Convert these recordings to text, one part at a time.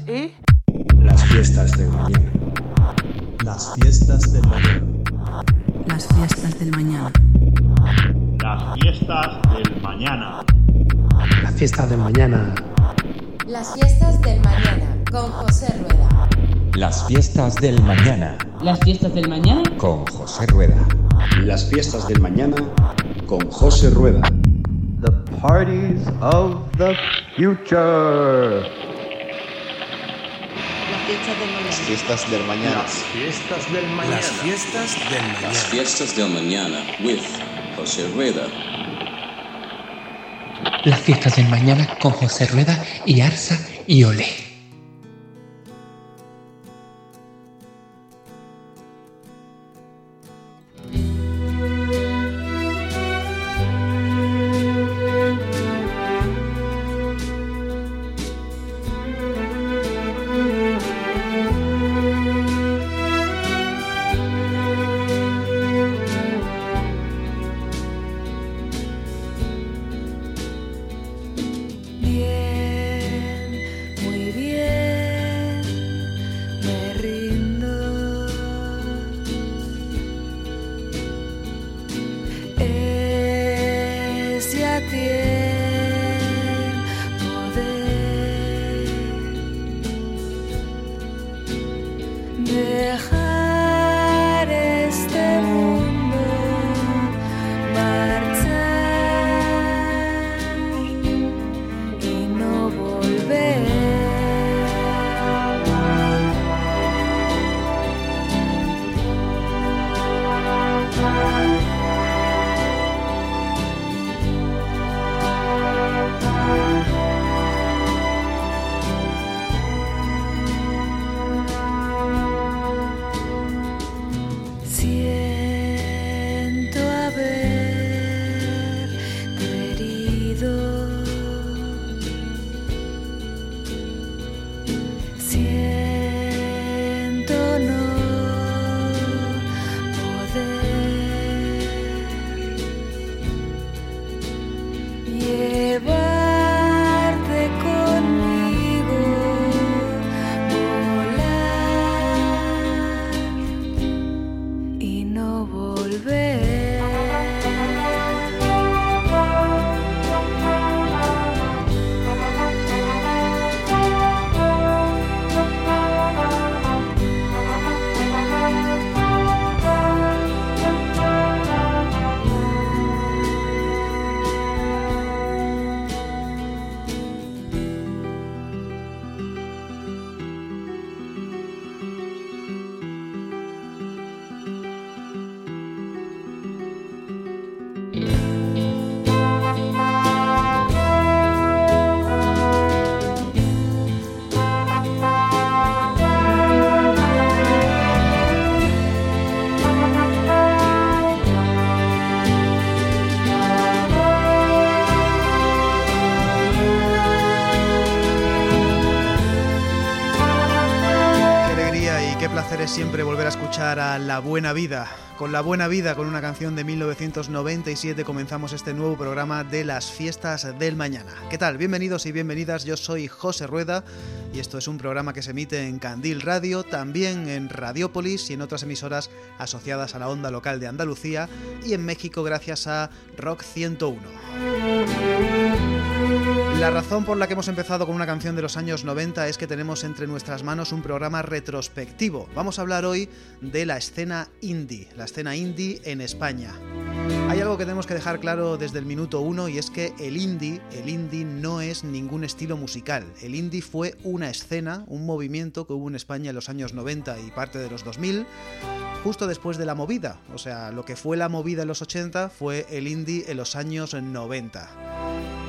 y... Las fiestas del mañana. Las fiestas del mañana. Las fiestas del mañana. Las fiestas del mañana. Las fiestas del mañana. Las fiestas del mañana con José Rueda. Las fiestas del mañana Las fiestas del mañana. con José Rueda. Las fiestas del mañana con José Rueda. The parties of the future. Las fiestas del mañana. Las fiestas del mañana. Las fiestas del mañana. Las fiestas del mañana with José Rueda. Las fiestas del mañana con José Rueda y Arsa y Ole. Escuchar a La Buena Vida. Con La Buena Vida, con una canción de 1997, comenzamos este nuevo programa de las fiestas del mañana. ¿Qué tal? Bienvenidos y bienvenidas, yo soy José Rueda y esto es un programa que se emite en Candil Radio, también en Radiópolis y en otras emisoras asociadas a la onda local de Andalucía y en México gracias a Rock 101. La razón por la que hemos empezado con una canción de los años 90 es que tenemos entre nuestras manos un programa retrospectivo. Vamos a hablar hoy de la escena indie, la escena indie en España. Hay algo que tenemos que dejar claro desde el minuto uno y es que el indie, el indie no es ningún estilo musical. El indie fue una escena, un movimiento que hubo en España en los años 90 y parte de los 2000, justo después de la movida. O sea, lo que fue la movida en los 80 fue el indie en los años 90.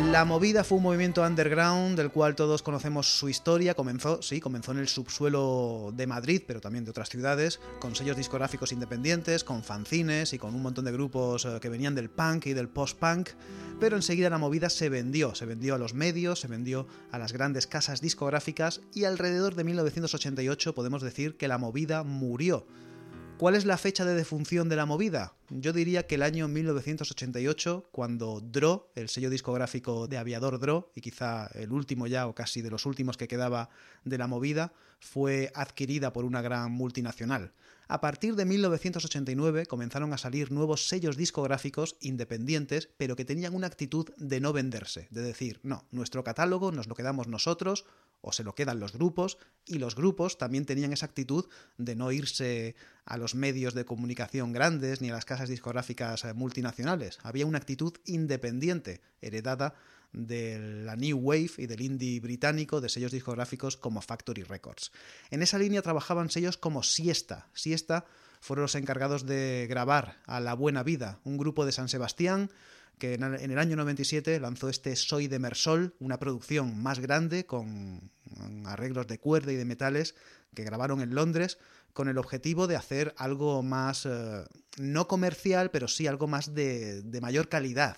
La movida fue un movimiento underground del cual todos conocemos su historia. Comenzó, sí, comenzó en el subsuelo de Madrid, pero también de otras ciudades, con sellos discográficos independientes, con fanzines y con un montón de grupos eh, que venían del punk y del post-punk. Pero enseguida la movida se vendió, se vendió a los medios, se vendió a las grandes casas discográficas y alrededor de 1988 podemos decir que la movida murió ¿Cuál es la fecha de defunción de la movida? Yo diría que el año 1988, cuando Dro, el sello discográfico de Aviador Dro, y quizá el último ya o casi de los últimos que quedaba de la movida, fue adquirida por una gran multinacional. A partir de 1989 comenzaron a salir nuevos sellos discográficos independientes, pero que tenían una actitud de no venderse, de decir, no, nuestro catálogo nos lo quedamos nosotros o se lo quedan los grupos, y los grupos también tenían esa actitud de no irse a los medios de comunicación grandes ni a las casas discográficas eh, multinacionales. Había una actitud independiente, heredada de la New Wave y del indie británico de sellos discográficos como Factory Records. En esa línea trabajaban sellos como Siesta. Siesta fueron los encargados de grabar a La Buena Vida, un grupo de San Sebastián que en el año 97 lanzó este Soy de Mersol, una producción más grande con arreglos de cuerda y de metales que grabaron en Londres con el objetivo de hacer algo más, eh, no comercial, pero sí algo más de, de mayor calidad.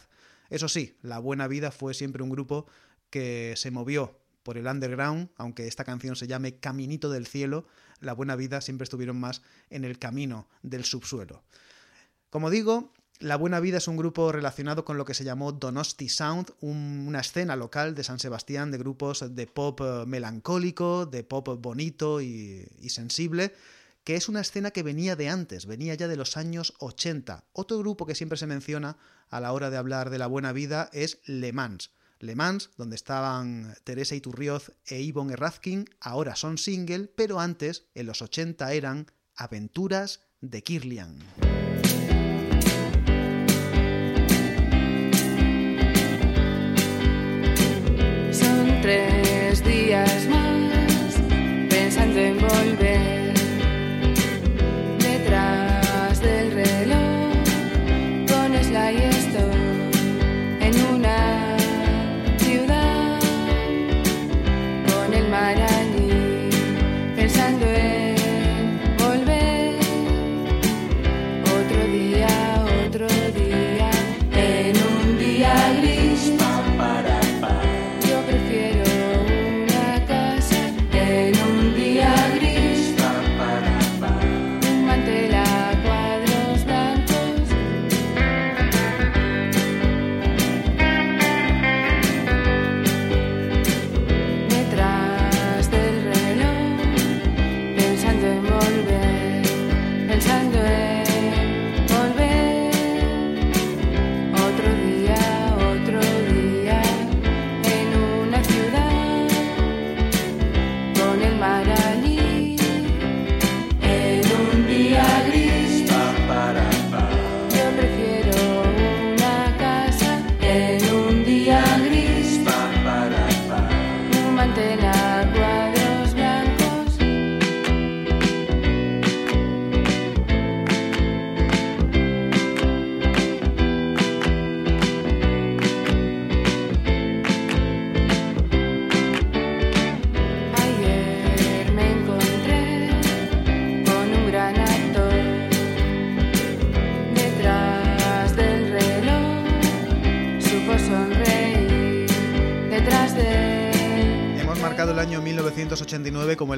Eso sí, La Buena Vida fue siempre un grupo que se movió por el underground, aunque esta canción se llame Caminito del Cielo, La Buena Vida siempre estuvieron más en el camino del subsuelo. Como digo, La Buena Vida es un grupo relacionado con lo que se llamó Donosti Sound, una escena local de San Sebastián de grupos de pop eh, melancólico, de pop bonito y, y sensible, que es una escena que venía de antes, venía ya de los años 80. Otro grupo que siempre se menciona a la hora de hablar de la buena vida es Le Mans. Le Mans, donde estaban Teresa Iturrioz e Yvonne Errazkin, ahora son single, pero antes, en los 80, eran Aventuras de Kirlian. Son tres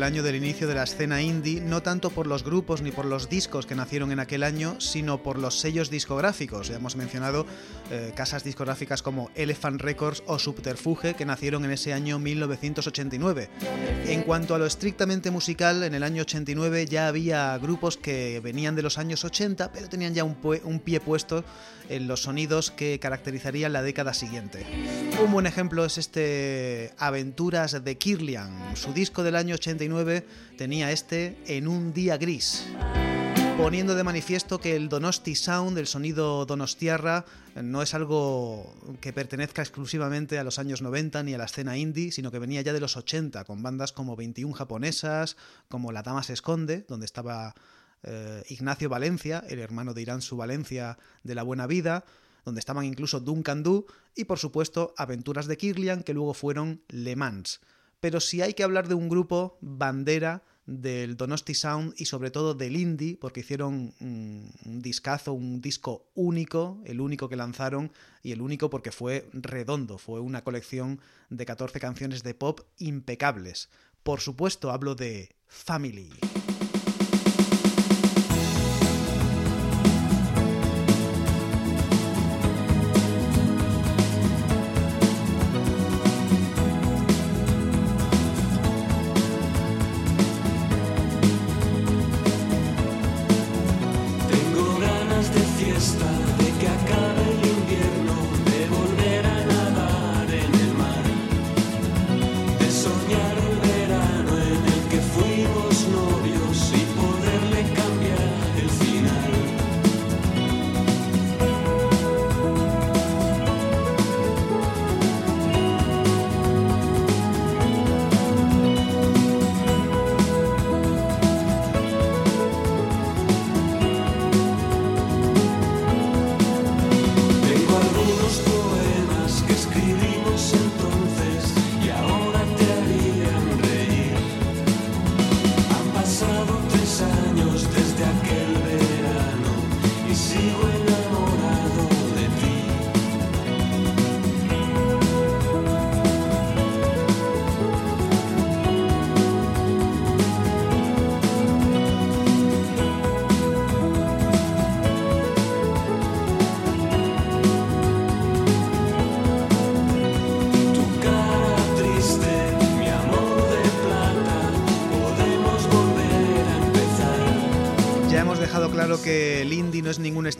año del inicio de la escena indie, no tanto por los grupos ni por los discos que nacieron en aquel año, sino por los sellos discográficos. Ya hemos mencionado eh, casas discográficas como Elephant Records o Subterfuge que nacieron en ese año 1989. En cuanto a lo estrictamente musical, en el año 89 ya había grupos que venían de los años 80, pero tenían ya un, un pie puesto en los sonidos que caracterizarían la década siguiente. Un buen ejemplo es este Aventuras de Kirlian. Su disco del año 89 tenía este En un día gris poniendo de manifiesto que el Donosti Sound, el sonido donostiarra, no es algo que pertenezca exclusivamente a los años 90 ni a la escena indie, sino que venía ya de los 80, con bandas como 21 japonesas, como La Dama se esconde, donde estaba eh, Ignacio Valencia, el hermano de Irán Su Valencia de La Buena Vida, donde estaban incluso Duncan Du y por supuesto Aventuras de Kirlian, que luego fueron Le Mans. Pero si hay que hablar de un grupo bandera del Donosti Sound y sobre todo del indie, porque hicieron un, un discazo, un disco único, el único que lanzaron y el único porque fue redondo, fue una colección de 14 canciones de pop impecables. Por supuesto, hablo de Family.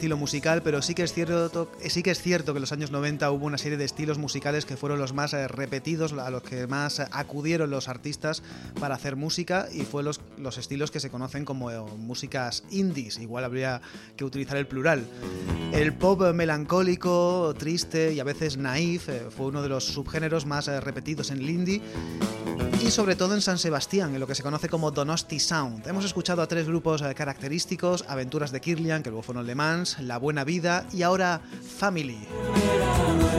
Estilo musical, pero sí que es cierto, sí que, es cierto que en los años 90 hubo una serie de estilos musicales que fueron los más eh, repetidos, a los que más acudieron los artistas para hacer música y fue los, los estilos que se conocen como eh, músicas indies. Igual habría que utilizar el plural. El pop melancólico, triste y a veces naif eh, fue uno de los subgéneros más repetidos en el indie y sobre todo en San Sebastián, en lo que se conoce como Donosti Sound. Hemos escuchado a tres grupos eh, característicos, Aventuras de Kirlian, que luego fueron Le Mans, La Buena Vida y ahora Family.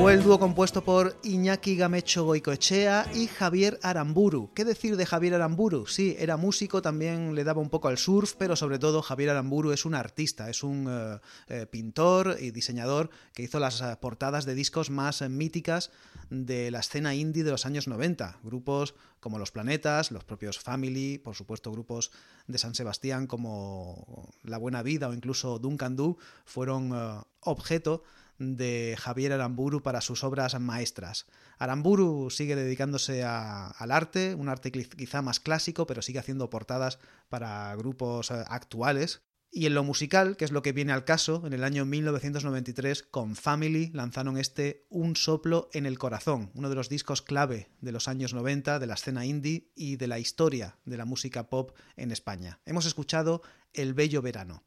Fue el dúo compuesto por Iñaki Gamecho Goicoechea y Javier Aramburu. ¿Qué decir de Javier Aramburu? Sí, era músico, también le daba un poco al surf, pero sobre todo Javier Aramburu es un artista, es un eh, eh, pintor y diseñador que hizo las portadas de discos más míticas de la escena indie de los años 90. Grupos como Los Planetas, los propios Family, por supuesto grupos de San Sebastián como La Buena Vida o incluso Duncan Du fueron eh, objeto de Javier Aramburu para sus obras maestras. Aramburu sigue dedicándose al arte, un arte quizá más clásico, pero sigue haciendo portadas para grupos eh, actuales y en lo musical, que es lo que viene al caso, en el año 1993 con Family lanzaron este Un soplo en el corazón, uno de los discos clave de los años 90 de la escena indie y de la historia de la música pop en España. Hemos escuchado El Bello Verano.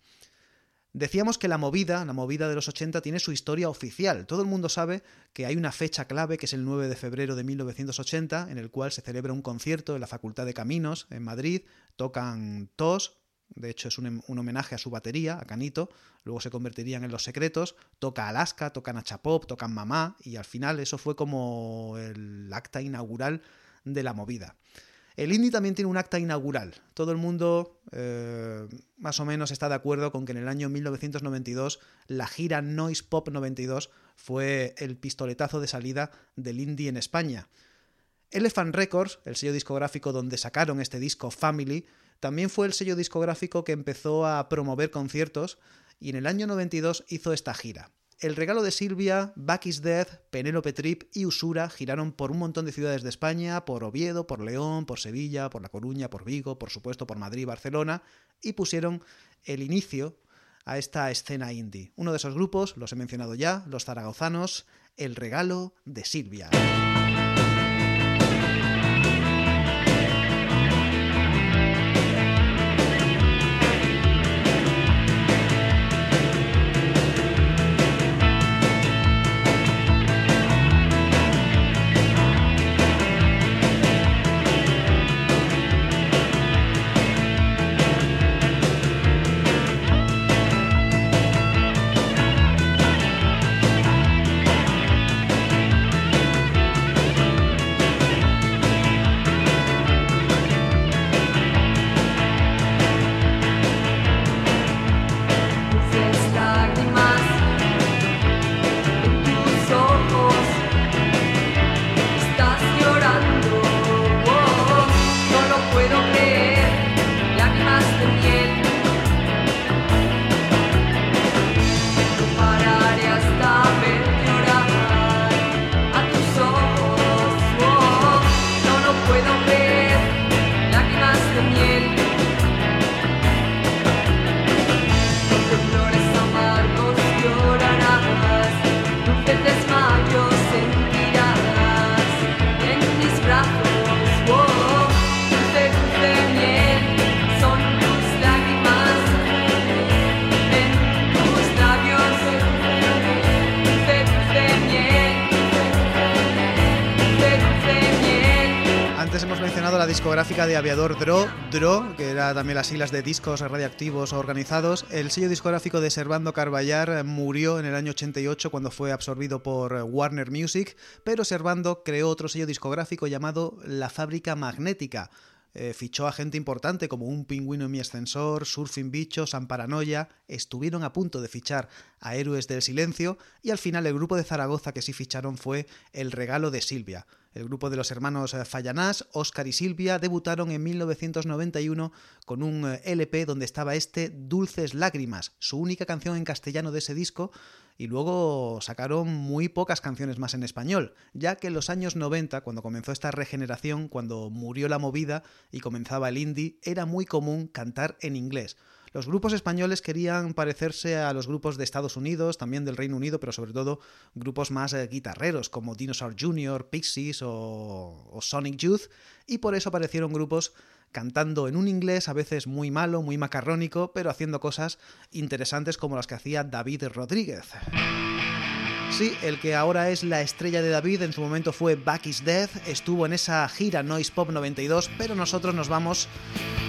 Decíamos que la movida, la movida de los 80, tiene su historia oficial. Todo el mundo sabe que hay una fecha clave, que es el 9 de febrero de 1980, en el cual se celebra un concierto en la Facultad de Caminos, en Madrid. Tocan TOS, de hecho es un, homenaje a su batería, a Canito, luego se convertirían en Los Secretos, toca Alaska, tocan Nachapop, tocan Mamá, y al final eso fue como el acta inaugural de la movida. El indie también tiene un acta inaugural. Todo el mundo eh, más o menos está de acuerdo con que en el año 1992 la gira Noise Pop 92 fue el pistoletazo de salida del indie en España. Elephant Records, el sello discográfico donde sacaron este disco Family, también fue el sello discográfico que empezó a promover conciertos y en el año 92 hizo esta gira. El regalo de Silvia, Back is Dead, Penélope Trip y Usura giraron por un montón de ciudades de España, por Oviedo, por León, por Sevilla, por La Coruña, por Vigo, por supuesto por Madrid Barcelona, y pusieron el inicio a esta escena indie. Uno de esos grupos, los he mencionado ya, los zaragozanos, El regalo de Silvia. Aviador Dro, Dro, que era también las siglas de discos radiactivos organizados. El sello discográfico de Servando Carballar murió en el año 88 cuando fue absorbido por Warner Music, pero Servando creó otro sello discográfico llamado La Fábrica Magnética. Eh, fichó a gente importante como Un Pingüino en mi ascensor, Surfing Bicho, San Paranoia, estuvieron a punto de fichar a Héroes del Silencio y al final el grupo de Zaragoza que sí ficharon fue El Regalo de Silvia. El grupo de los hermanos eh, Fallanás, Oscar y Silvia, debutaron en 1991 con un eh, LP donde estaba este Dulces Lágrimas, su única canción en castellano de ese disco, y luego sacaron muy pocas canciones más en español, ya que en los años 90, cuando comenzó esta regeneración, cuando murió la movida y comenzaba el indie, era muy común cantar en inglés. Los grupos españoles querían parecerse a los grupos de Estados Unidos, también del Reino Unido, pero sobre todo grupos más eh, guitarreros como Dinosaur Jr., Pixies o, o Sonic Youth, y por eso aparecieron grupos cantando en un inglés a veces muy malo, muy macarrónico, pero haciendo cosas interesantes como las que hacía David Rodríguez. Sí, el que ahora es la estrella de David en su momento fue Back is Death, estuvo en esa gira Noise Pop 92, pero nosotros nos vamos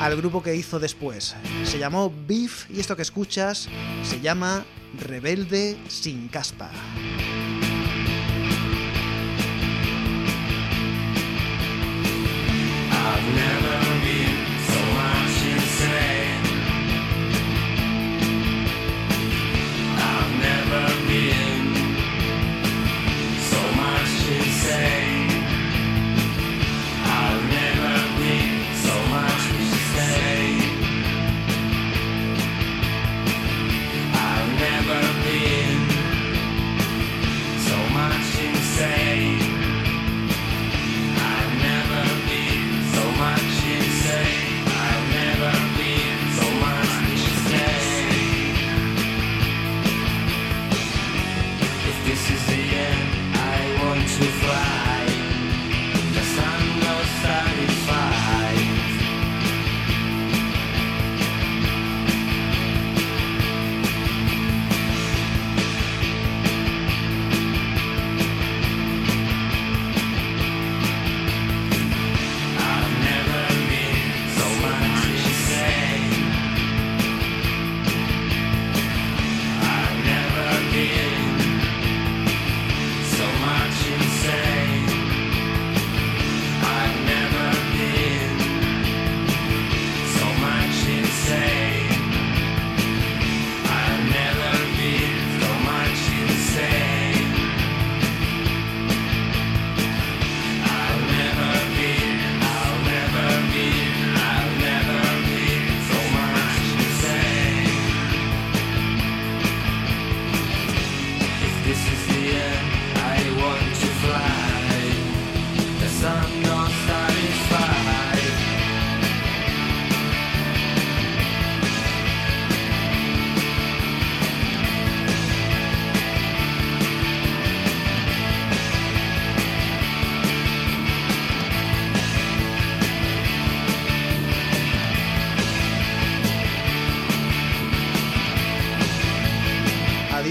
al grupo que hizo después. Se llamó Beef y esto que escuchas se llama Rebelde sin caspa.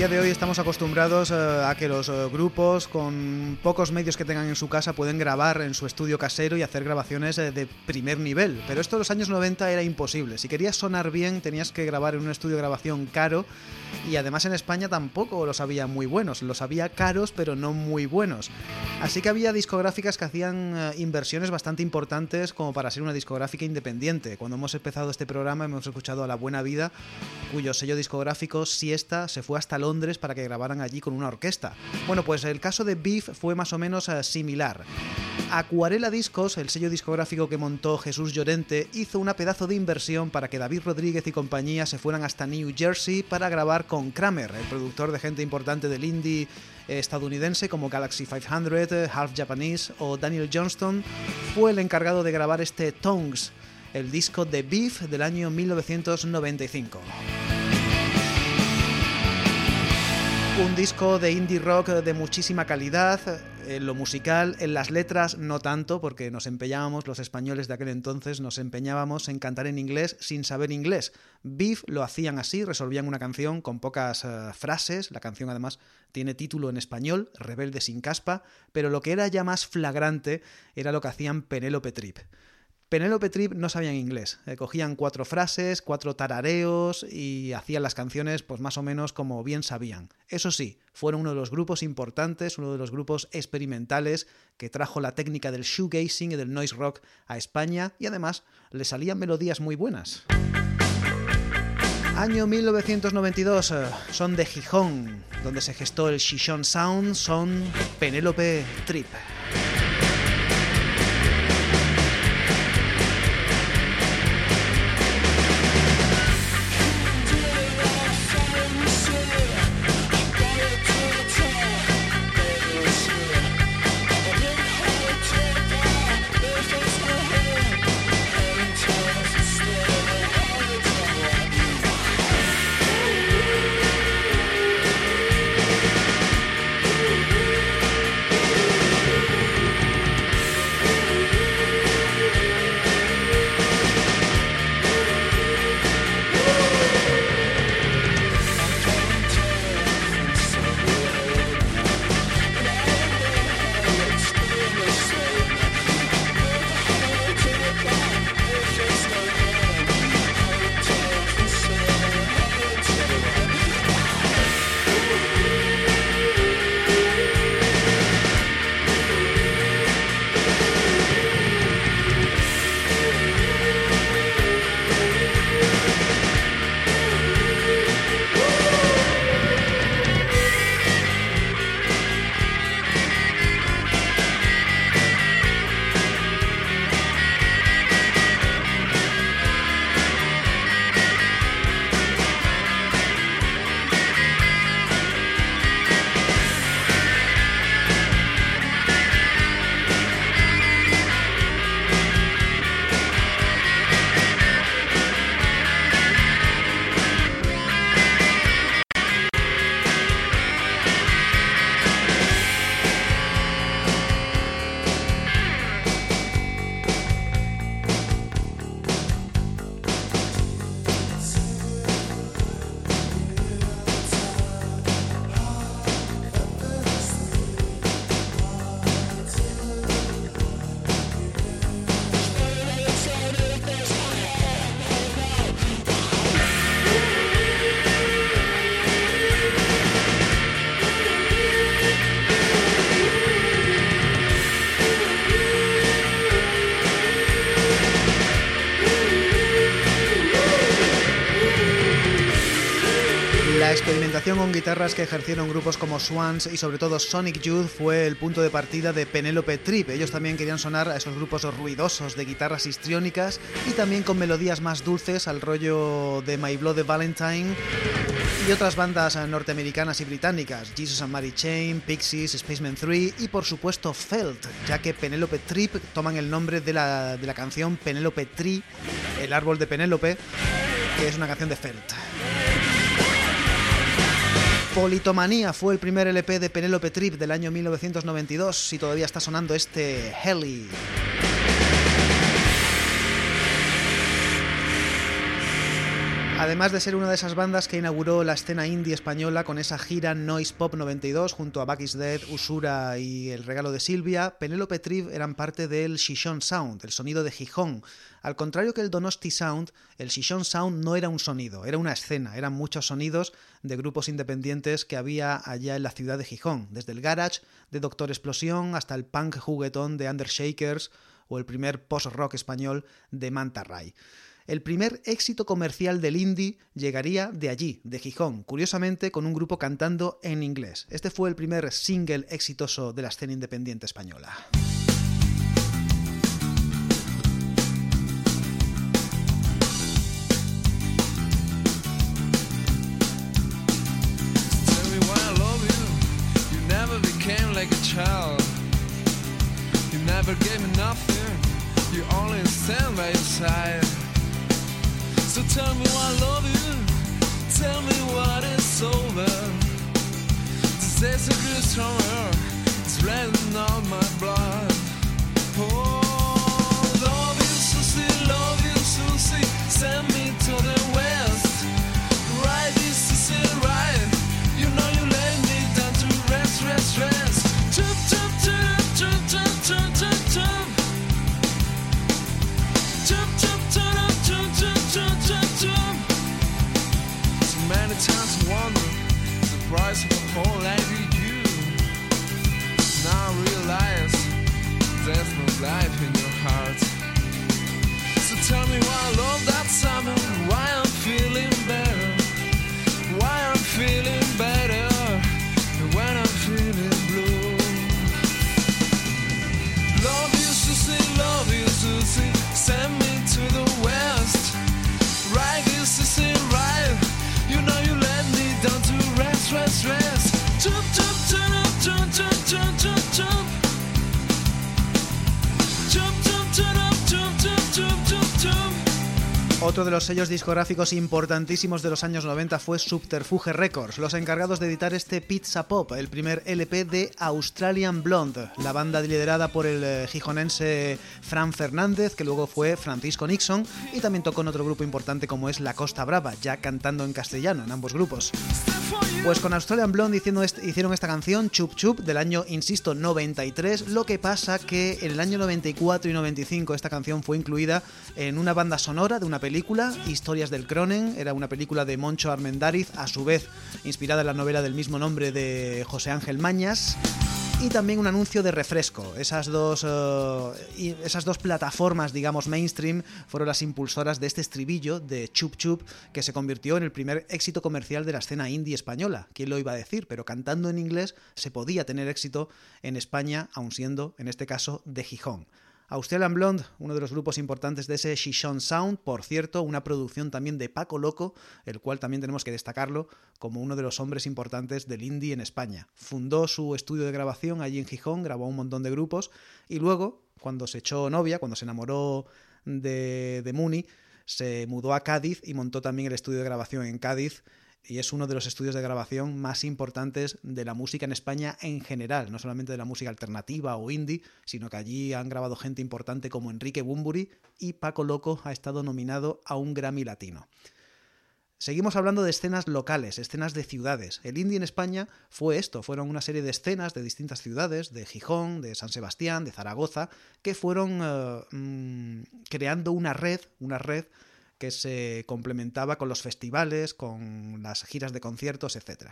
Día de hoy estamos acostumbrados eh, a que los eh, grupos con pocos medios que tengan en su casa pueden grabar en su estudio casero y hacer grabaciones eh, de primer nivel, pero esto en los años 90 era imposible. Si querías sonar bien tenías que grabar en un estudio de grabación caro y además en España tampoco los había muy buenos, los había caros pero no muy buenos. Así que había discográficas que hacían inversiones bastante importantes como para ser una discográfica independiente. Cuando hemos empezado este programa hemos escuchado a La Buena Vida, cuyo sello discográfico Siesta se fue hasta Londres para que grabaran allí con una orquesta. Bueno, pues el caso de Beef fue más o menos eh, similar. Acuarela Discos, el sello discográfico que montó Jesús Llorente, hizo una pedazo de inversión para que David Rodríguez y compañía se fueran hasta New Jersey para grabar con Kramer, el productor de gente importante del indie eh, estadounidense como Galaxy 500, eh, Half Japanese o Daniel Johnston, fue el encargado de grabar este Tongues, el disco de Beef del año 1995. Un disco de indie rock de muchísima calidad, en lo musical, en las letras no tanto, porque nos empeñábamos, los españoles de aquel entonces, nos empeñábamos en cantar en inglés sin saber inglés. Beef lo hacían así, resolvían una canción con pocas uh, frases, la canción además tiene título en español, Rebelde sin caspa, pero lo que era ya más flagrante era lo que hacían Penélope Trip. Penélope Trip no sabían inglés. Eh, cogían cuatro frases, cuatro tarareos y hacían las canciones pues más o menos como bien sabían. Eso sí, fueron uno de los grupos importantes, uno de los grupos experimentales que trajo la técnica del shoegazing y del noise rock a España y además le salían melodías muy buenas. Año 1992, eh, son de Gijón, donde se gestó el Shishon Sound, son Penélope Trip. Experimentación con guitarras que ejercieron grupos como Swans y sobre todo Sonic Youth fue el punto de partida de Penelope Trip. Ellos también querían sonar a esos grupos ruidosos de guitarras histriónicas y también con melodías más dulces al rollo de My Blood Valentine y otras bandas norteamericanas y británicas, Jesus and Mary Chain, Pixies, Spaceman 3 y por supuesto Felt, ya que Penelope Trip toman el nombre de la, de la canción Penelope Tree, el árbol de Penélope, que es una canción de Felt. Politomanía fue el primer LP de Penelope Trip del año 1992 y todavía está sonando este Heli. Además de ser una de esas bandas que inauguró la escena indie española con esa gira Noise Pop 92 junto a Back is Dead, Usura y El Regalo de Silvia, Penelope Trip eran parte del Shishon Sound, el sonido de Gijón. Al contrario que el Donosti Sound, el Shishon Sound no era un sonido, era una escena, eran muchos sonidos de grupos independientes que había allá en la ciudad de Gijón, desde el garage de Doctor Explosión hasta el punk juguetón de Undershakers o el primer post-rock español de Manta Ray. El primer éxito comercial del indie llegaría de allí, de Gijón, curiosamente con un grupo cantando en inglés. Este fue el primer single exitoso de la escena independiente española. Sellos discográficos importantísimos de los años 90 fue Subterfuge Records, los encargados de editar este Pizza Pop, el primer LP de Australian Blonde, la banda liderada por el eh, gijonense Fran Fernández, que luego fue Francisco Nixon, y también tocó en otro grupo importante como es La Costa Brava, ya cantando en castellano en ambos grupos. Pues con Australian Blonde est- hicieron esta canción, Chup Chup, del año, insisto, 93, lo que pasa que en el año 94 y 95 esta canción fue incluida en una banda sonora de una película, Historias del Cronen, era una película de Moncho Armendáriz, a su vez inspirada en la novela del mismo nombre de José Ángel Mañas. Y también un anuncio de refresco. Esas dos, eh, esas dos plataformas, digamos, mainstream, fueron las impulsoras de este estribillo de Chup Chup, que se convirtió en el primer éxito comercial de la escena indie española. ¿Quién lo iba a decir? Pero cantando en inglés se podía tener éxito en España, aun siendo, en este caso, de Gijón. Australian Blonde, uno de los grupos importantes de ese Shishon Sound, por cierto, una producción también de Paco Loco, el cual también tenemos que destacarlo como uno de los hombres importantes del indie en España. Fundó su estudio de grabación allí en Gijón, grabó un montón de grupos y luego, cuando se echó novia, cuando se enamoró de, de Muni, se mudó a Cádiz y montó también el estudio de grabación en Cádiz y es uno de los estudios de grabación más importantes de la música en España en general, no solamente de la música alternativa o indie, sino que allí han grabado gente importante como Enrique Bumburi y Paco Loco ha estado nominado a un Grammy Latino. Seguimos hablando de escenas locales, escenas de ciudades. El indie en España fue esto, fueron una serie de escenas de distintas ciudades, de Gijón, de San Sebastián, de Zaragoza, que fueron eh, mm, creando una red, una red que se complementaba con los festivales, con las giras de conciertos, etc.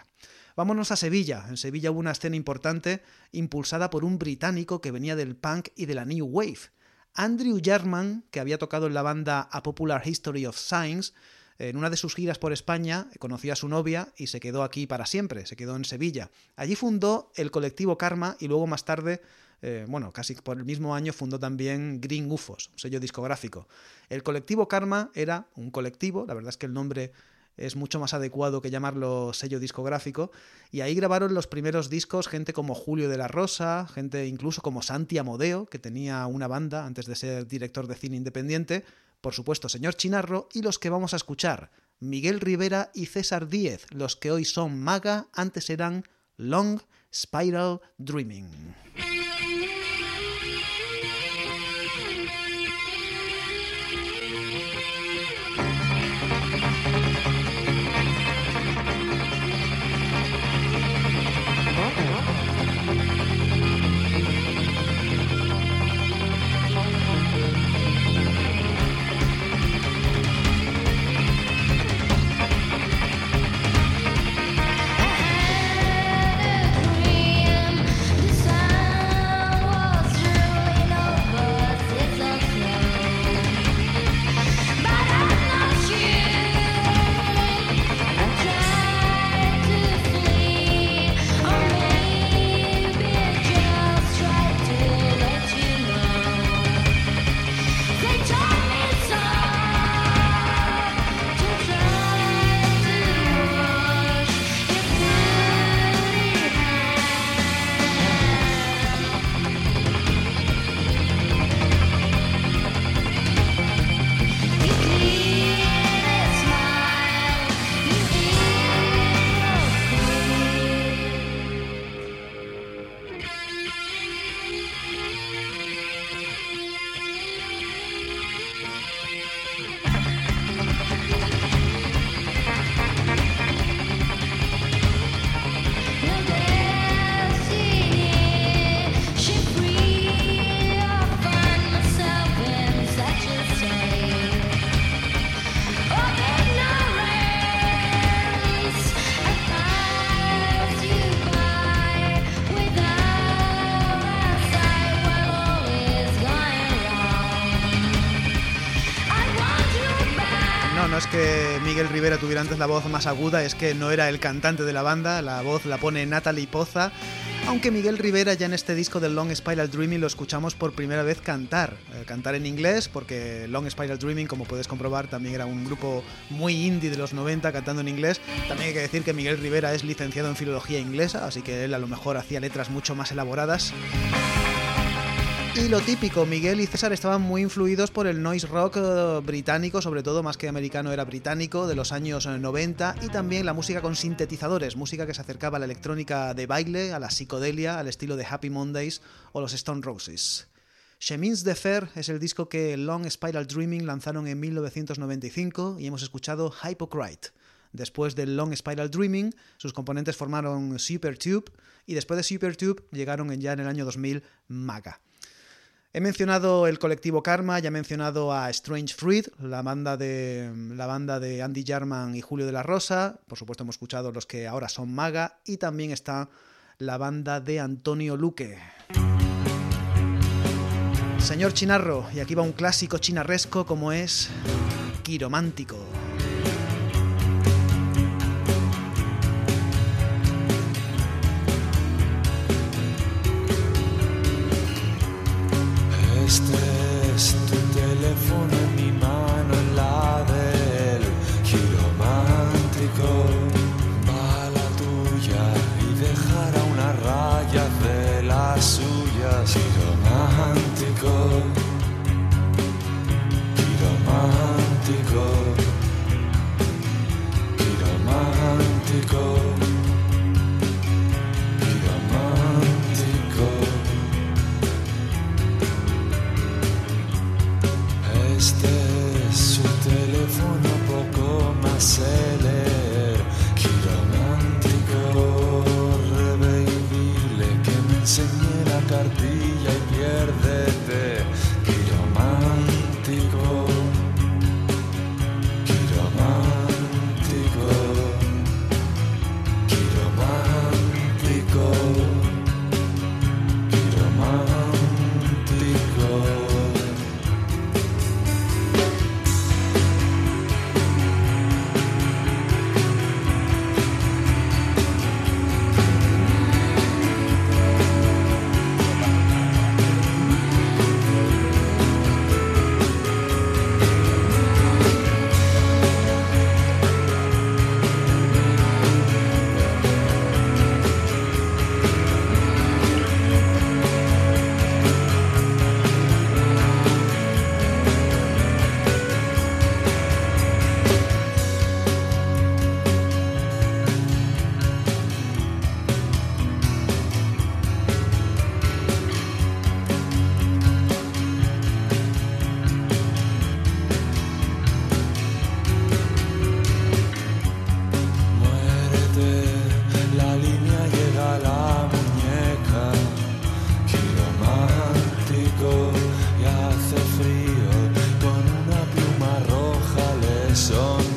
Vámonos a Sevilla. En Sevilla hubo una escena importante impulsada por un británico que venía del punk y de la New Wave. Andrew Jarman, que había tocado en la banda A Popular History of Science, En una de sus giras por España conoció a su novia y se quedó aquí para siempre, se quedó en Sevilla. Allí fundó el colectivo Karma y luego más tarde eh, bueno, casi por el mismo año fundó también Green UFOs, un sello discográfico. El colectivo Karma era un colectivo, la verdad es que el nombre es mucho más adecuado que llamarlo sello discográfico, y ahí grabaron los primeros discos gente como Julio de la Rosa, gente incluso como Santi Amodeo, que tenía una banda antes de ser director de cine independiente, por supuesto señor Chinarro, y los que vamos a escuchar, Miguel Rivera y César Díez, los que hoy son Maga, antes eran Long Spiral Dreaming. Yeah. Rivera tuviera antes la voz más aguda es que no era el cantante de la banda, la voz la pone Natalie Poza. Aunque Miguel Rivera ya en este disco del Long Spiral Dreaming lo escuchamos por primera vez cantar. Eh, cantar en inglés, porque Long Spiral Dreaming, como puedes comprobar, también era un grupo muy indie de los 90 cantando en inglés. También hay que decir que Miguel Rivera es licenciado en filología inglesa, así que él a lo mejor hacía letras mucho más elaboradas. Y lo típico, Miguel y César estaban muy influidos por el noise rock eh, británico, sobre todo más que americano era británico, de los años 90, y también la música con sintetizadores, música que se acercaba a la electrónica de baile, a la psicodelia, al estilo de Happy Mondays o los Stone Roses. Chemins de Fer es el disco que Long Spiral Dreaming lanzaron en 1995 y hemos escuchado Hypocrite. Después del Long Spiral Dreaming, sus componentes formaron Supertube y después de Supertube llegaron ya en el año 2000 Maga. He mencionado el colectivo Karma, ya he mencionado a Strange Fruit, la banda de, la banda de Andy Jarman y Julio de la Rosa. Por supuesto, hemos escuchado los que ahora son Maga. Y también está la banda de Antonio Luque. Señor Chinarro, y aquí va un clásico chinarresco como es Quiromántico. Este es tu Song.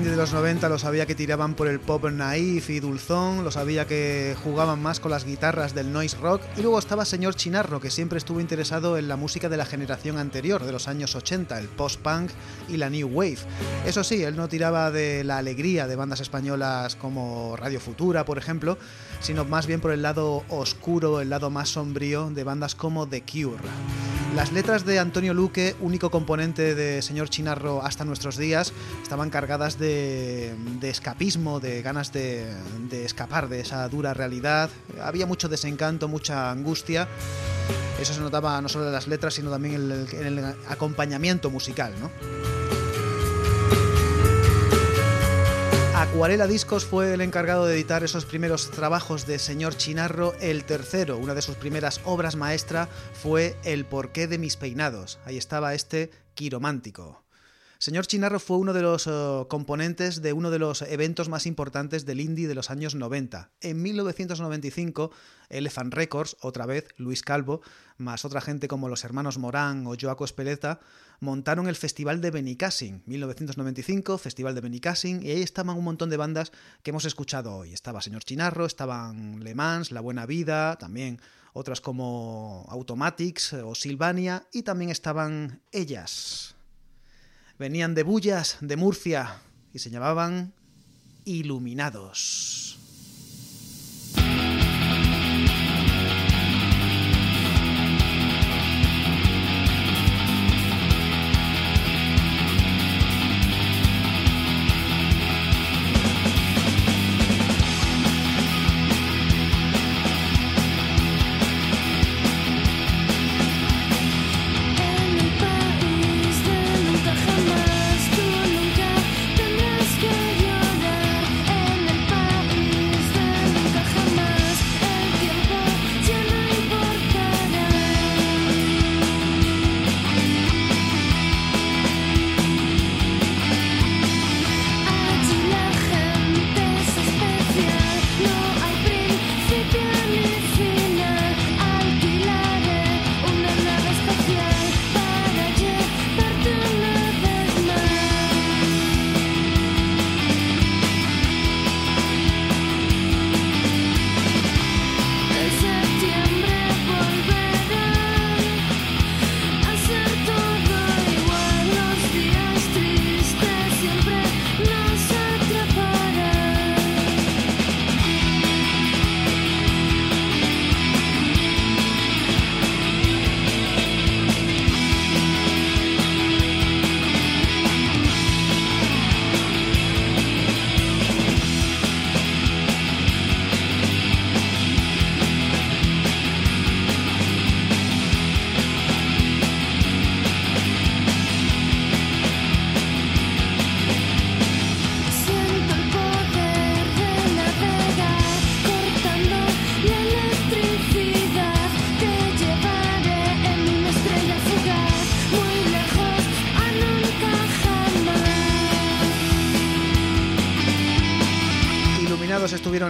Indie de los 90 lo sabía que tiraban por el pop naif y dulzón, lo sabía que jugaban más con las guitarras del noise rock y luego estaba señor Chinarro que siempre estuvo interesado en la música de la generación anterior, de los años 80, el post-punk y la new wave. Eso sí, él no tiraba de la alegría de bandas españolas como Radio Futura, por ejemplo, sino más bien por el lado oscuro, el lado más sombrío de bandas como The Cure. Las letras de Antonio Luque, único componente de Señor Chinarro hasta nuestros días, estaban cargadas de, escapismo, de ganas de, de, escapar de esa dura realidad. Había mucho desencanto, mucha angustia. Eso se notaba no solo en las letras, sino también en el, en el acompañamiento musical, ¿no? Acuarela Discos fue el encargado de editar esos primeros trabajos de Señor Chinarro. El tercero, una de sus primeras obras maestra, fue El porqué de mis peinados. Ahí estaba este quiromántico. Señor Chinarro fue uno de los uh, componentes de uno de los eventos más importantes del indie de los años 90. En 1995, Elephant Records, otra vez Luis Calvo, más otra gente como los hermanos Morán o Joaco Espeleta, montaron el Festival de Benicassin. 1995, Festival de Benicassin, y ahí estaban un montón de bandas que hemos escuchado hoy. Estaba Señor Chinarro, estaban Le Mans, La Buena Vida, también otras como Automatics o Silvania, y también estaban ellas. Venían de Bullas, de Murcia, y se llamaban Iluminados.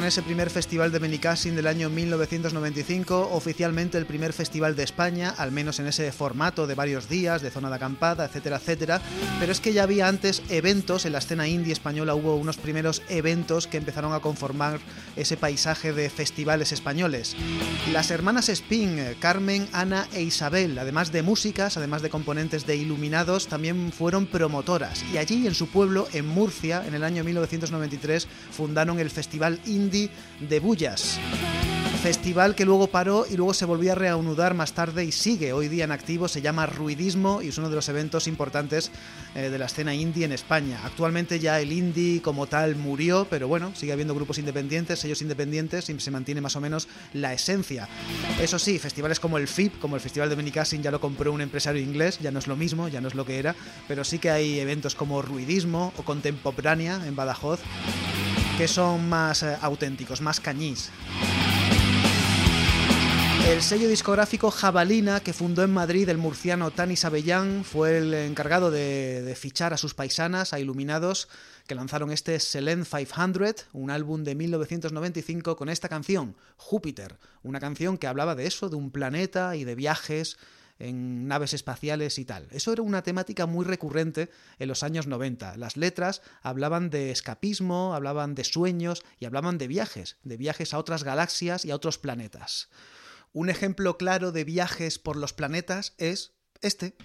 En ese primer festival de Benicassin del año 1995, oficialmente el primer festival de España, al menos en ese formato de varios días, de zona de acampada, etcétera, etcétera. Pero es que ya había antes eventos, en la escena indie española hubo unos primeros eventos que empezaron a conformar ese paisaje de festivales españoles. Las hermanas Spin, Carmen, Ana e Isabel, además de músicas, además de componentes de Iluminados, también fueron promotoras. Y allí, en su pueblo, en Murcia, en el año 1993, fundaron el Festival Indie de Bullas. Festival que luego paró y luego se volvió a reanudar más tarde y sigue hoy día en activo, se llama Ruidismo y es uno de los eventos importantes eh, de la escena indie en España. Actualmente ya el indie como tal murió, pero bueno, sigue habiendo grupos independientes, sellos independientes y se mantiene más o menos la esencia. Eso sí, festivales como el FIP, como el Festival de Benicassin ya lo compró un empresario inglés, ya no es lo mismo, ya no es lo que era, pero sí que hay eventos como Ruidismo o Contemporánea en Badajoz que son más eh, auténticos, más cañís. El sello discográfico Jabalina, que fundó en Madrid el murciano Tani Sabellán, fue el encargado de, de, fichar a sus paisanas, a Iluminados, que lanzaron este Selene 500, un álbum de 1995 con esta canción, Júpiter, una canción que hablaba de eso, de un planeta y de viajes en naves espaciales y tal. Eso era una temática muy recurrente en los años 90. Las letras hablaban de escapismo, hablaban de sueños y hablaban de viajes, de viajes a otras galaxias y a otros planetas. Un ejemplo claro de viajes por los planetas es este.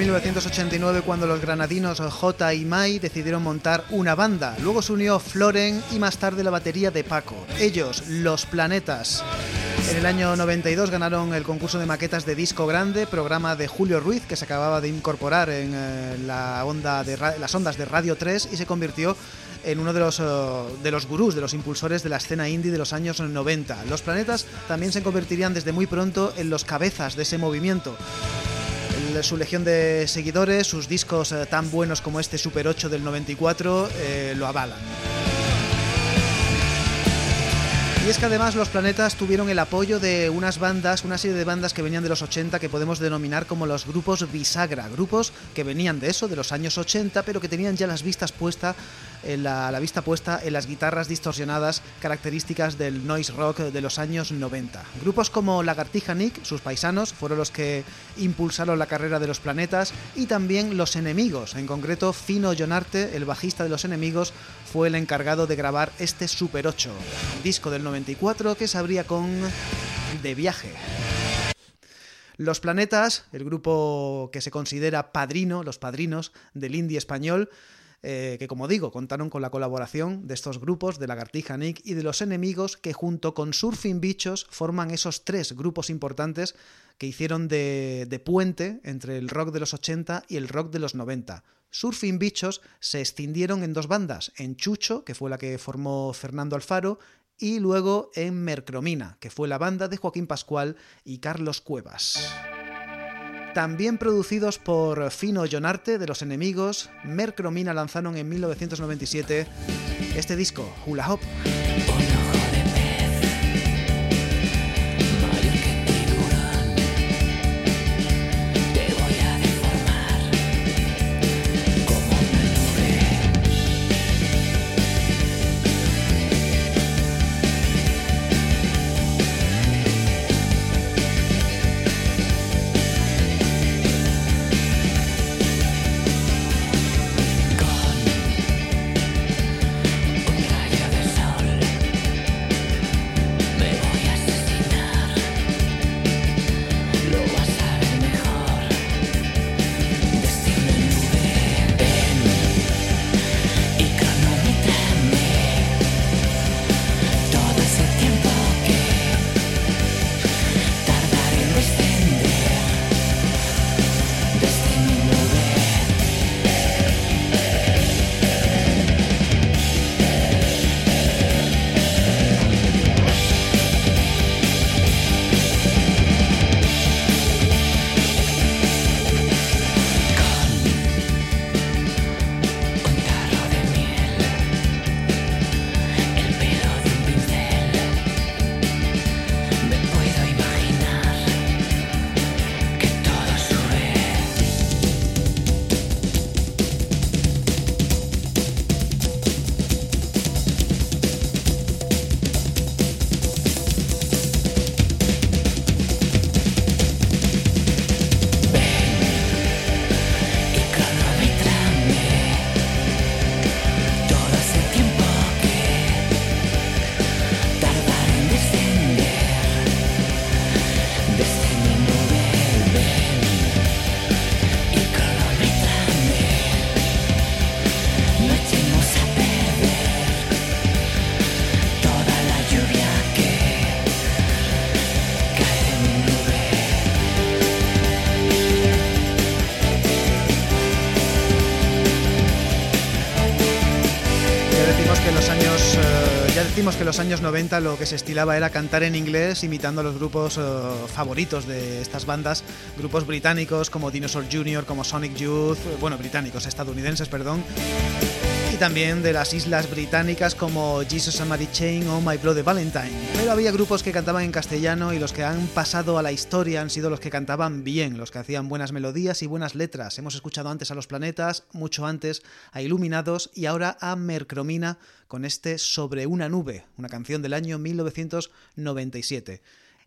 1989 cuando los granadinos J y Mai decidieron montar una banda. Luego se unió Floren y más tarde la batería de Paco. Ellos, Los Planetas. En el año 92 ganaron el concurso de maquetas de disco grande, programa de Julio Ruiz, que se acababa de incorporar en eh, la onda de las ondas de Radio 3 y se convirtió en uno de los, uh, de los gurús, de los impulsores de la escena indie de los años 90. Los planetas también se convertirían desde muy pronto en los cabezas de ese movimiento. Su legión de seguidores, sus discos uh, tan buenos como este Super 8 del 94, eh, lo avalan. Y es que además los planetas tuvieron el apoyo de unas bandas, una serie de bandas que venían de los 80 que podemos denominar como los grupos bisagra, grupos que venían de eso, de los años 80, pero que tenían ya las vistas puestas en la, la, vista puesta en las guitarras distorsionadas características del noise rock de los años 90. Grupos como Lagartija Nick, sus paisanos, fueron los que impulsaron la carrera de los planetas y también los enemigos, en concreto Fino Jonarte, el bajista de los enemigos, fue el encargado de grabar este Super 8, disco del 94 que se abría con De viaje. Los Planetas, el grupo que se considera padrino, los padrinos del indie español, eh, que como digo, contaron con la colaboración de estos grupos, de Lagartija Nick y de los enemigos, que junto con Surfing Bichos forman esos tres grupos importantes que hicieron de, de puente entre el rock de los 80 y el rock de los 90. Surfing Bichos se extendieron en dos bandas, en Chucho, que fue la que formó Fernando Alfaro, y luego en Mercromina, que fue la banda de Joaquín Pascual y Carlos Cuevas. También producidos por Fino Jonarte de Los Enemigos, Mercromina lanzaron en 1997 este disco, Hula Hop. Que en los años 90 lo que se estilaba era cantar en inglés imitando a los grupos uh, favoritos de estas bandas, grupos británicos como Dinosaur Jr., como Sonic Youth, bueno, británicos, estadounidenses, perdón, también de las islas británicas como Jesus and Mary Chain o My Bloody Valentine. Pero había grupos que cantaban en castellano y los que han pasado a la historia han sido los que cantaban bien, los que hacían buenas melodías y buenas letras. Hemos escuchado antes a Los Planetas, mucho antes a Iluminados y ahora a Mercromina con este Sobre una nube, una canción del año 1997.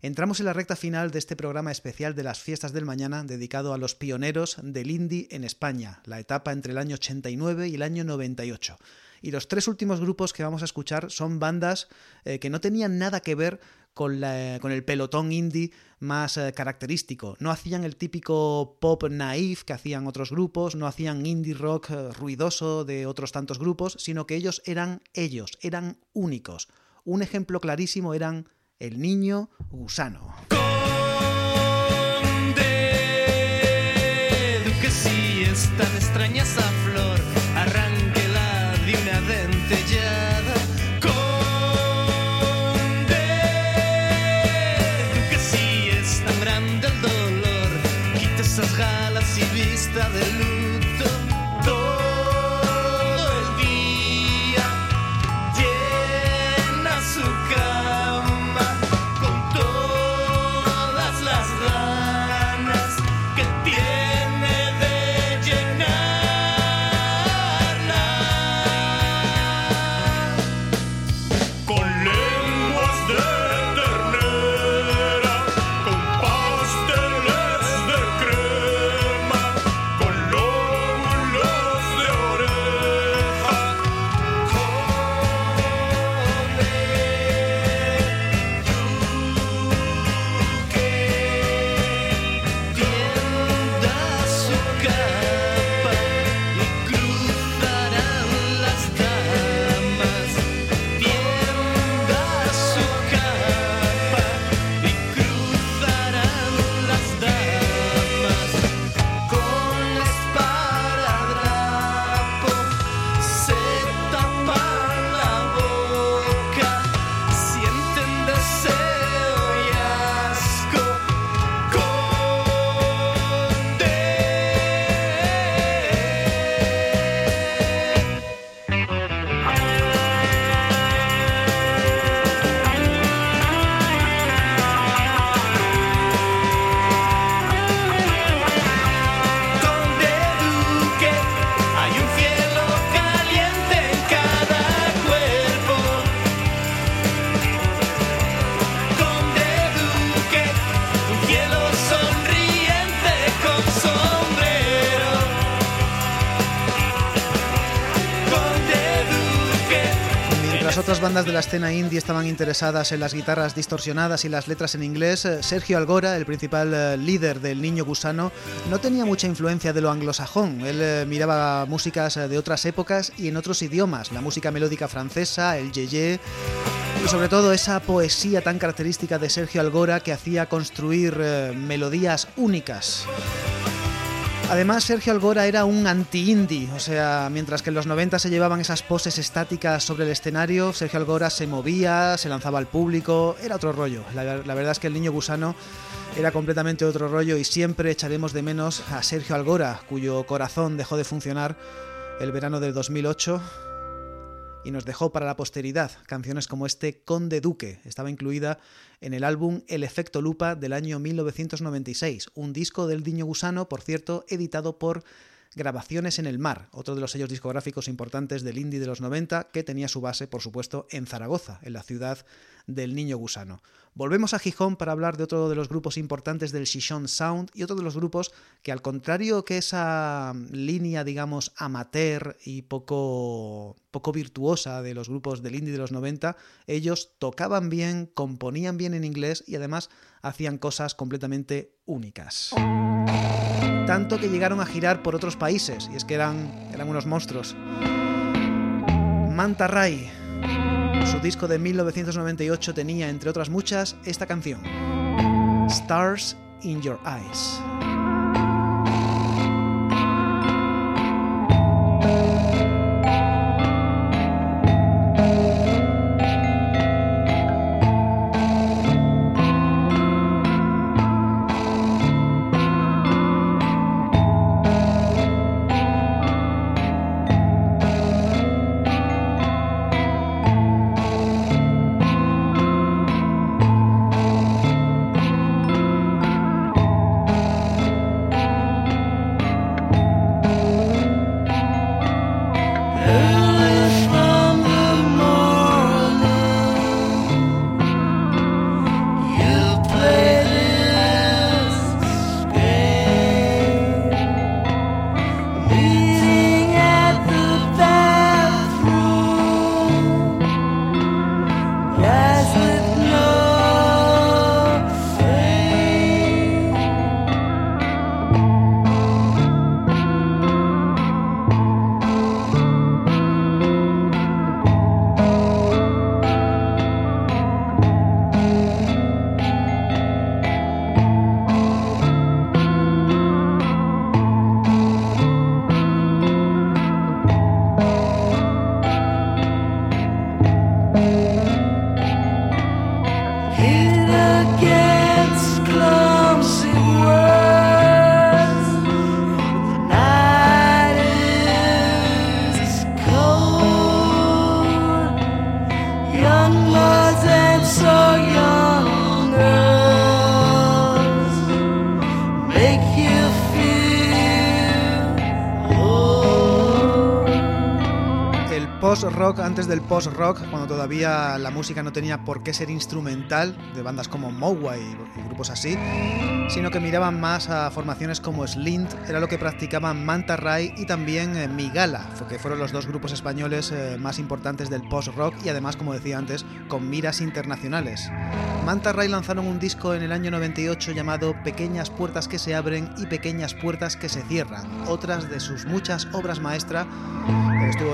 Entramos en la recta final de este programa especial de las fiestas del mañana dedicado a los pioneros del indie en España, la etapa entre el año 89 y el año 98. Y los tres últimos grupos que vamos a escuchar son bandas eh, que no tenían nada que ver con, el pelotón indie más eh, característico. No hacían el típico pop naif que hacían otros grupos, no hacían indie rock eh, ruidoso de otros tantos grupos, sino que ellos eran ellos, eran únicos. Un ejemplo clarísimo eran el niño gusano. Conde, que si es tan extraña esa flor, arránquela de una dentellada. Conde, que si es tan grande el dolor, quita esas galas y vista de la escena indie estaban interesadas en las guitarras distorsionadas y las letras en inglés, eh, Sergio Algora, el principal eh, líder del Niño Gusano, no tenía mucha influencia de lo anglosajón. Él eh, miraba músicas de otras épocas y en otros idiomas, la música melódica francesa, el yeye y sobre todo esa poesía tan característica de Sergio Algora que hacía construir melodías únicas. Además, Sergio Algora era un anti-indie, o sea, mientras que en los 90 se llevaban esas poses estáticas sobre el escenario, Sergio Algora se movía, se lanzaba al público, era otro rollo. La, verdad es que el niño gusano era completamente otro rollo y siempre echaremos de menos a Sergio Algora, cuyo corazón dejó de funcionar el verano del 2008 y nos dejó para la posteridad canciones como este Conde Duque. Estaba incluida en el álbum El efecto lupa del año 1996, un disco del Diño Gusano, por cierto, editado por Grabaciones en el Mar, otro de los sellos discográficos importantes del indie de los 90, que tenía su base, por supuesto, en Zaragoza, en la ciudad del Niño Gusano. Volvemos a Gijón para hablar de otro de los grupos importantes del Shishon Sound y otro de los grupos que, al contrario que esa línea, digamos, amateur y poco, poco virtuosa de los grupos del indie de los 90, ellos tocaban bien, componían bien en inglés y además hacían cosas completamente únicas tanto que llegaron a girar por otros países, y es que eran, eran unos monstruos. Manta Ray, su disco de 1998 tenía, entre otras muchas, esta canción, Stars in Your Eyes. Antes del post-rock, cuando todavía la música no tenía por qué ser instrumental, de bandas como Mogwai grupos así, sino que miraban más a formaciones como Slint, era lo que practicaban Manta Ray y también eh, Migala, que fueron los dos grupos españoles eh, más importantes del post-rock y además, como decía antes, con miras internacionales. Manta Ray lanzaron un disco en el año 98 llamado Pequeñas puertas que se abren y Pequeñas puertas que se cierran, otras de sus muchas obras maestras.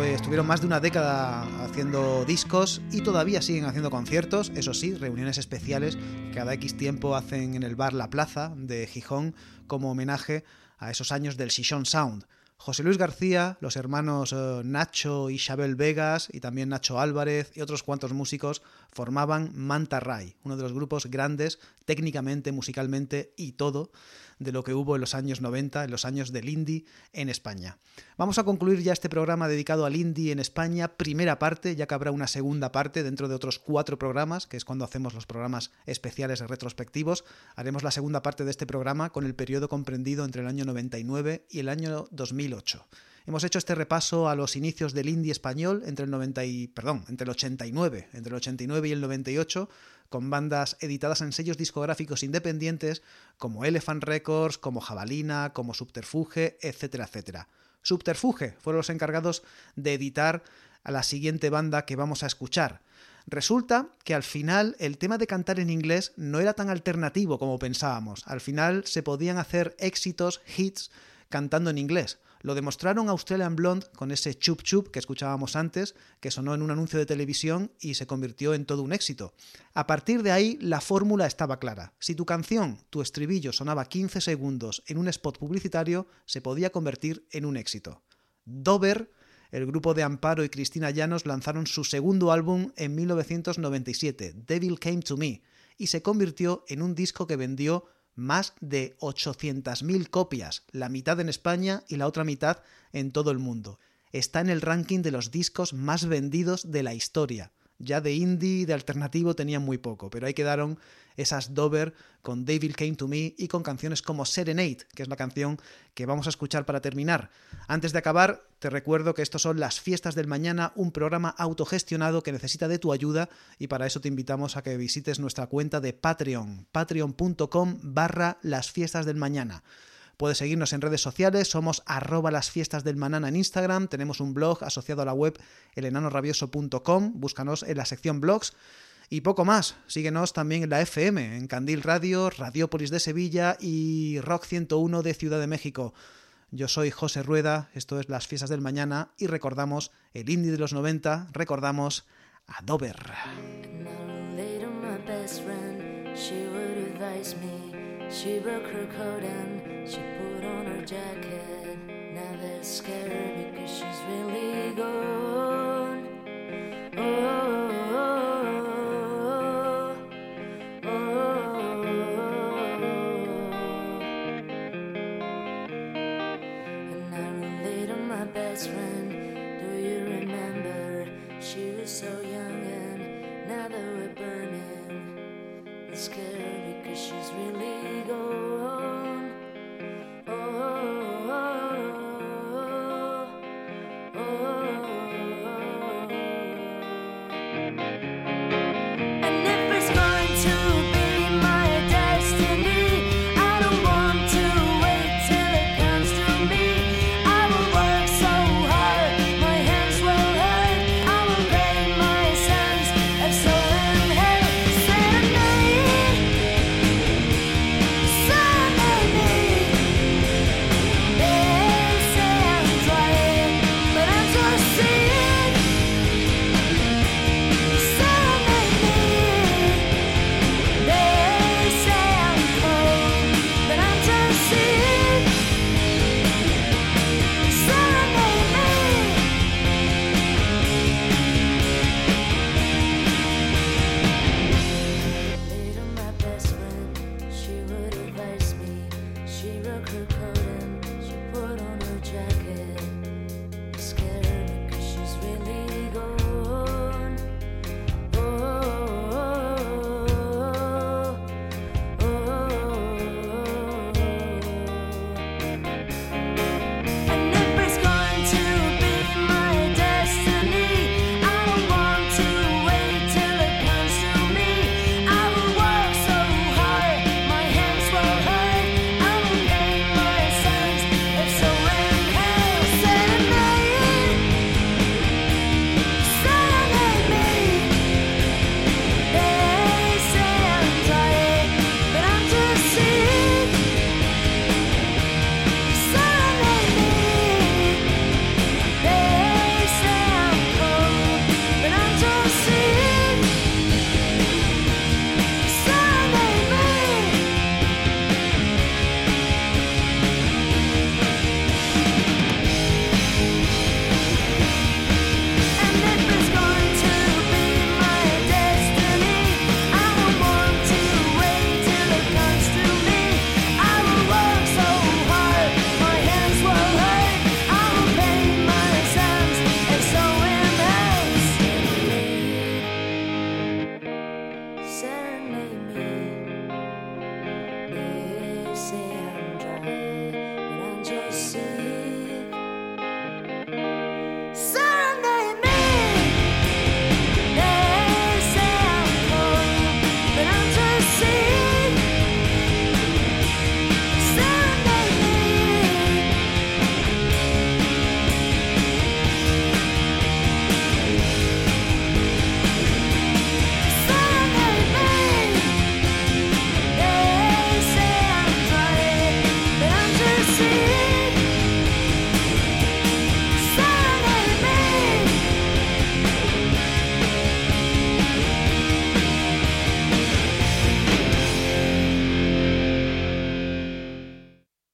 estuvieron más de una década haciendo discos y todavía siguen haciendo conciertos, eso sí, reuniones especiales cada X tiempo hacen en el bar La Plaza de Gijón como homenaje a esos años del Shishon Sound. José Luis García, los hermanos eh, Nacho y Isabel Vegas y también Nacho Álvarez y otros cuantos músicos formaban Manta Ray, uno de los grupos grandes técnicamente, musicalmente y todo de lo que hubo en los años 90, en los años del indie en España. Vamos a concluir ya este programa dedicado al indie en España, primera parte, ya que habrá una segunda parte dentro de otros cuatro programas, que es cuando hacemos los programas especiales retrospectivos. Haremos la segunda parte de este programa con el periodo comprendido entre el año 99 y el año 2008. Hemos hecho este repaso a los inicios del indie español entre el 90 y, perdón, entre el 89, entre el 89 y el 98, con bandas editadas en sellos discográficos independientes como Elephant Records, como Jabalina, como Subterfuge, etcétera, etcétera. Subterfuge fueron los encargados de editar a la siguiente banda que vamos a escuchar. Resulta que al final el tema de cantar en inglés no era tan alternativo como pensábamos. Al final se podían hacer éxitos, hits, cantando en inglés. Lo demostraron Australian Blonde con ese chup chup que escuchábamos antes, que sonó en un anuncio de televisión y se convirtió en todo un éxito. A partir de ahí, la fórmula estaba clara. Si tu canción, tu estribillo sonaba 15 segundos en un spot publicitario, se podía convertir en un éxito. Dover el grupo de Amparo y Cristina Llanos lanzaron su segundo álbum en 1997, Devil Came to Me, y se convirtió en un disco que vendió más de 800.000 copias, la mitad en España y la otra mitad en todo el mundo. Está en el ranking de los discos más vendidos de la historia. Ya de indie de alternativo tenían muy poco, pero ahí quedaron esas Dover con David Came to Me y con canciones como Serenade, que es la canción que vamos a escuchar para terminar. Antes de acabar, te recuerdo que estos son las fiestas del mañana, un programa autogestionado que necesita de tu ayuda y para eso te invitamos a que visites nuestra cuenta de Patreon, patreon.com barra las fiestas del mañana. Puedes seguirnos en redes sociales, somos arroba las fiestas del manana en Instagram, tenemos un blog asociado a la web elenanorabioso.com, búscanos en la sección blogs y poco más. Síguenos también en la FM, en Candil Radio, Radiópolis de Sevilla y Rock 101 de Ciudad de México. Yo soy José Rueda, esto es Las Fiestas del Mañana y recordamos el indie de los 90, recordamos a Dover. She broke her coat and she put on her jacket. Now they're scared because she's really gone.